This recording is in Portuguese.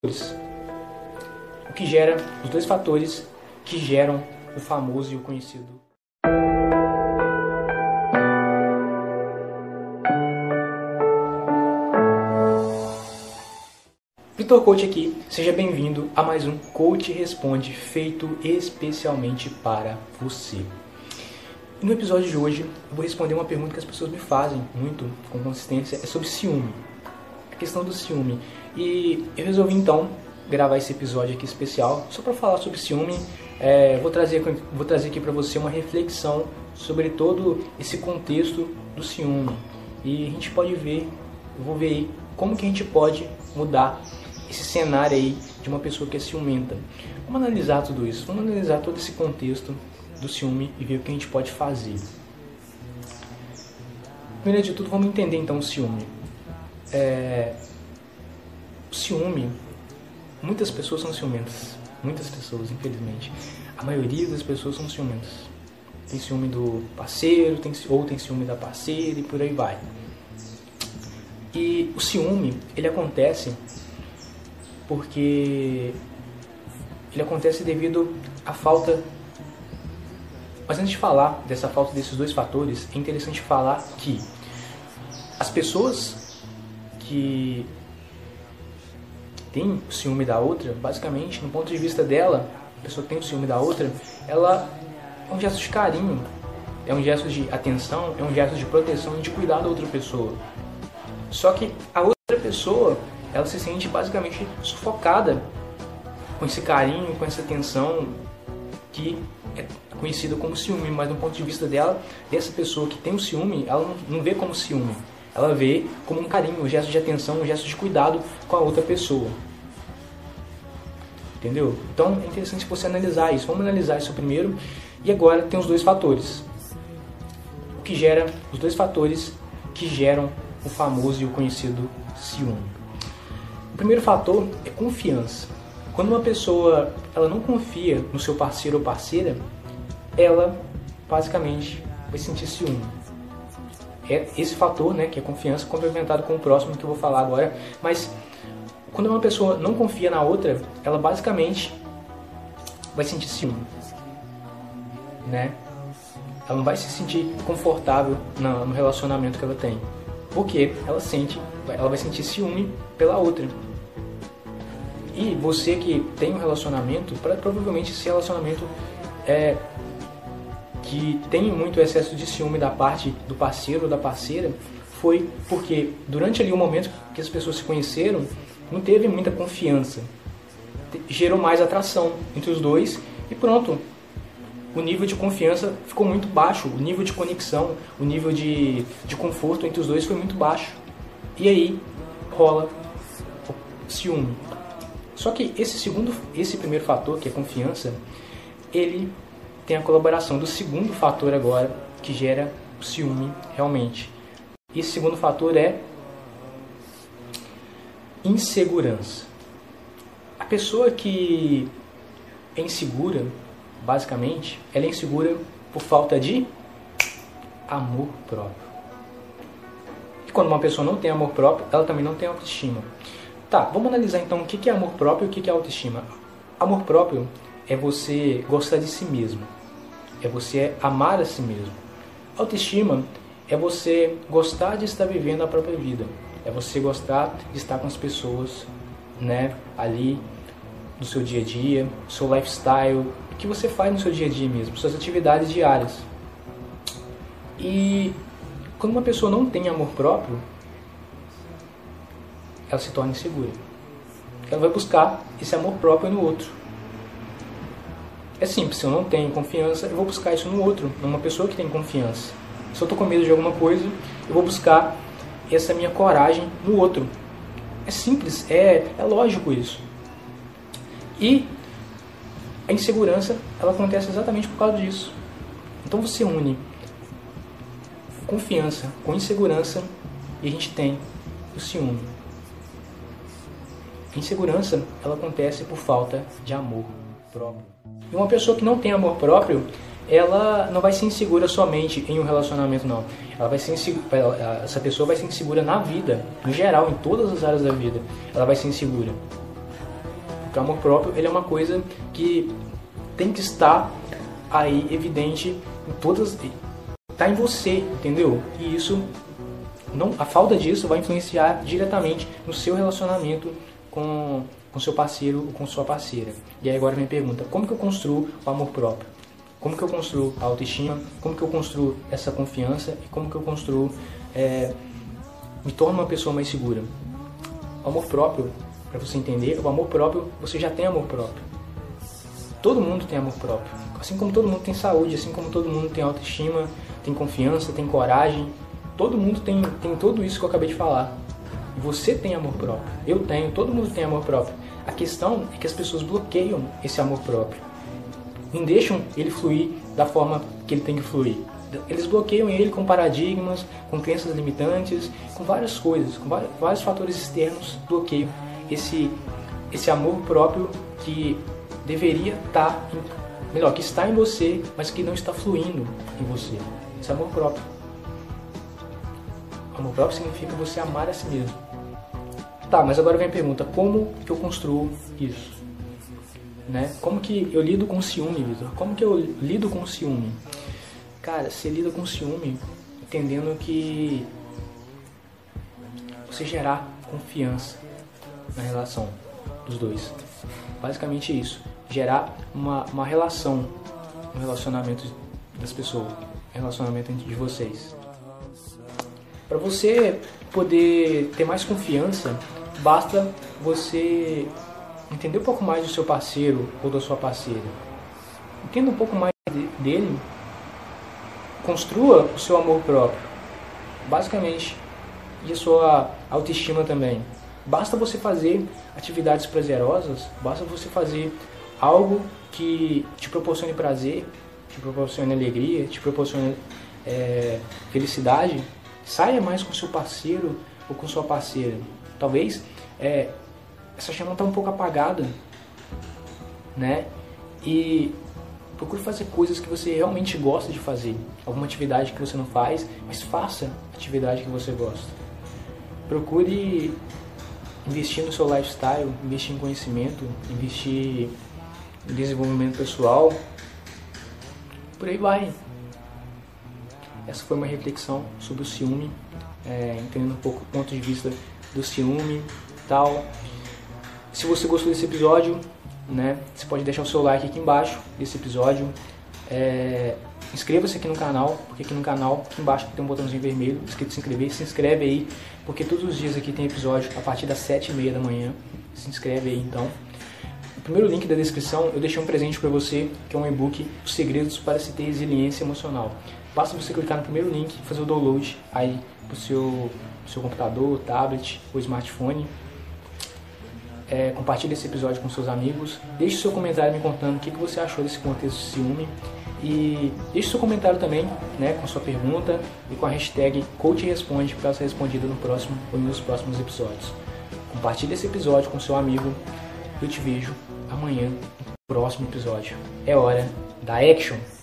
O que gera os dois fatores que geram o famoso e o conhecido. Vitor Coach aqui, seja bem-vindo a mais um Coach Responde feito especialmente para você. No episódio de hoje eu vou responder uma pergunta que as pessoas me fazem muito com consistência, é sobre ciúme. A questão do ciúme. E eu resolvi então gravar esse episódio aqui especial só para falar sobre ciúme. É, vou, trazer, vou trazer aqui para você uma reflexão sobre todo esse contexto do ciúme. E a gente pode ver, eu vou ver aí como que a gente pode mudar esse cenário aí de uma pessoa que é ciumenta. Vamos analisar tudo isso, vamos analisar todo esse contexto do ciúme e ver o que a gente pode fazer. Primeiro de tudo, vamos entender então o ciúme. É... O ciúme, muitas pessoas são ciumentas. Muitas pessoas, infelizmente. A maioria das pessoas são ciumentas. Tem ciúme do parceiro, tem, ou tem ciúme da parceira e por aí vai. E o ciúme, ele acontece porque ele acontece devido à falta. Mas antes de falar dessa falta desses dois fatores, é interessante falar que as pessoas que têm o ciúme da outra, basicamente, no ponto de vista dela, a pessoa tem o ciúme da outra, ela é um gesto de carinho, é um gesto de atenção, é um gesto de proteção e de cuidar da outra pessoa. Só que a outra pessoa ela se sente basicamente sufocada com esse carinho, com essa atenção que é conhecida como ciúme, mas do ponto de vista dela, dessa pessoa que tem o ciúme, ela não vê como ciúme, ela vê como um carinho, um gesto de atenção, um gesto de cuidado com a outra pessoa. Entendeu? Então é interessante você analisar isso. Vamos analisar isso primeiro. E agora tem os dois fatores. O que gera, os dois fatores que geram o famoso e o conhecido ciúme. O primeiro fator é confiança. Quando uma pessoa ela não confia no seu parceiro ou parceira, ela basicamente vai sentir ciúme. É esse fator, né, que é confiança, complementado com o próximo que eu vou falar agora. Mas quando uma pessoa não confia na outra, ela basicamente vai sentir ciúme, né? Ela não vai se sentir confortável no relacionamento que ela tem, porque ela sente, ela vai sentir ciúme pela outra. E você que tem um relacionamento, provavelmente esse relacionamento é que tem muito excesso de ciúme da parte do parceiro ou da parceira, foi porque durante ali o momento que as pessoas se conheceram, não teve muita confiança. Gerou mais atração entre os dois e pronto. O nível de confiança ficou muito baixo, o nível de conexão, o nível de, de conforto entre os dois foi muito baixo. E aí rola ciúme. Só que esse segundo, esse primeiro fator, que é confiança, ele tem a colaboração do segundo fator agora, que gera ciúme realmente. Esse segundo fator é insegurança. A pessoa que é insegura, basicamente, ela é insegura por falta de amor próprio. E quando uma pessoa não tem amor próprio, ela também não tem autoestima. Tá, vamos analisar então o que é amor próprio e o que é autoestima. Amor próprio é você gostar de si mesmo, é você amar a si mesmo. Autoestima é você gostar de estar vivendo a própria vida, é você gostar de estar com as pessoas, né, ali no seu dia a dia, seu lifestyle, o que você faz no seu dia a dia mesmo, suas atividades diárias. E quando uma pessoa não tem amor próprio, ela se torna insegura. Ela vai buscar esse amor próprio no outro. É simples, se eu não tenho confiança, eu vou buscar isso no outro, numa pessoa que tem confiança. Se eu estou com medo de alguma coisa, eu vou buscar essa minha coragem no outro. É simples, é, é lógico isso. E a insegurança, ela acontece exatamente por causa disso. Então você une confiança com insegurança e a gente tem o ciúme. A insegurança ela acontece por falta de amor próprio. E uma pessoa que não tem amor próprio, ela não vai ser insegura somente em um relacionamento não. Ela vai ser insegura, essa pessoa vai ser insegura na vida, no geral, em todas as áreas da vida. Ela vai ser insegura. Porque o amor próprio ele é uma coisa que tem que estar aí evidente em todas tá em você, entendeu? E isso não a falta disso vai influenciar diretamente no seu relacionamento com com seu parceiro ou com sua parceira. E aí agora a pergunta: como que eu construo o amor próprio? Como que eu construo a autoestima? Como que eu construo essa confiança? E como que eu construo é, me torno uma pessoa mais segura? O amor próprio, para você entender, o amor próprio, você já tem amor próprio. Todo mundo tem amor próprio. Assim como todo mundo tem saúde, assim como todo mundo tem autoestima, tem confiança, tem coragem. Todo mundo tem, tem tudo isso que eu acabei de falar. Você tem amor próprio. Eu tenho, todo mundo tem amor próprio. A questão é que as pessoas bloqueiam esse amor próprio. Não deixam ele fluir da forma que ele tem que fluir. Eles bloqueiam ele com paradigmas, com crenças limitantes, com várias coisas, com vários fatores externos bloqueiam esse, esse amor próprio que deveria estar, tá melhor, que está em você, mas que não está fluindo em você. Esse amor próprio. Amor próprio significa você amar a si mesmo. Tá, mas agora vem a pergunta: como que eu construo isso? Né? Como que eu lido com ciúme, Vitor? Como que eu lido com ciúme? Cara, você lida com ciúme entendendo que você gerar confiança na relação dos dois. Basicamente isso. Gerar uma, uma relação, um relacionamento das pessoas, um relacionamento entre vocês. Para você poder ter mais confiança, basta você entender um pouco mais do seu parceiro ou da sua parceira. Entenda um pouco mais dele, construa o seu amor próprio, basicamente, e a sua autoestima também. Basta você fazer atividades prazerosas, basta você fazer algo que te proporcione prazer, te proporcione alegria, te proporcione é, felicidade. Saia mais com seu parceiro ou com sua parceira. Talvez é, essa chama está um pouco apagada, né? E procure fazer coisas que você realmente gosta de fazer. Alguma atividade que você não faz, mas faça atividade que você gosta. Procure investir no seu lifestyle, investir em conhecimento, investir em desenvolvimento pessoal. Por aí vai. Essa foi uma reflexão sobre o ciúme, é, entendendo um pouco o ponto de vista do ciúme tal. Se você gostou desse episódio, né, você pode deixar o seu like aqui embaixo desse episódio. É, Inscreva-se aqui no canal, porque aqui no canal, aqui embaixo tem um botãozinho vermelho escrito se inscrever. Se inscreve aí, porque todos os dias aqui tem episódio a partir das 7h30 da manhã. Se inscreve aí então. No primeiro link da descrição eu deixei um presente para você, que é um e-book Os Segredos para se ter resiliência emocional. Basta você clicar no primeiro link e fazer o download aí para o seu, seu computador, tablet ou smartphone. É, compartilhe esse episódio com seus amigos. Deixe seu comentário me contando o que, que você achou desse contexto de ciúme. E deixe seu comentário também, né, com sua pergunta e com a hashtag CoachResponde para ser respondida no próximo ou nos próximos episódios. Compartilhe esse episódio com seu amigo. Eu te vejo amanhã no próximo episódio. É hora da action!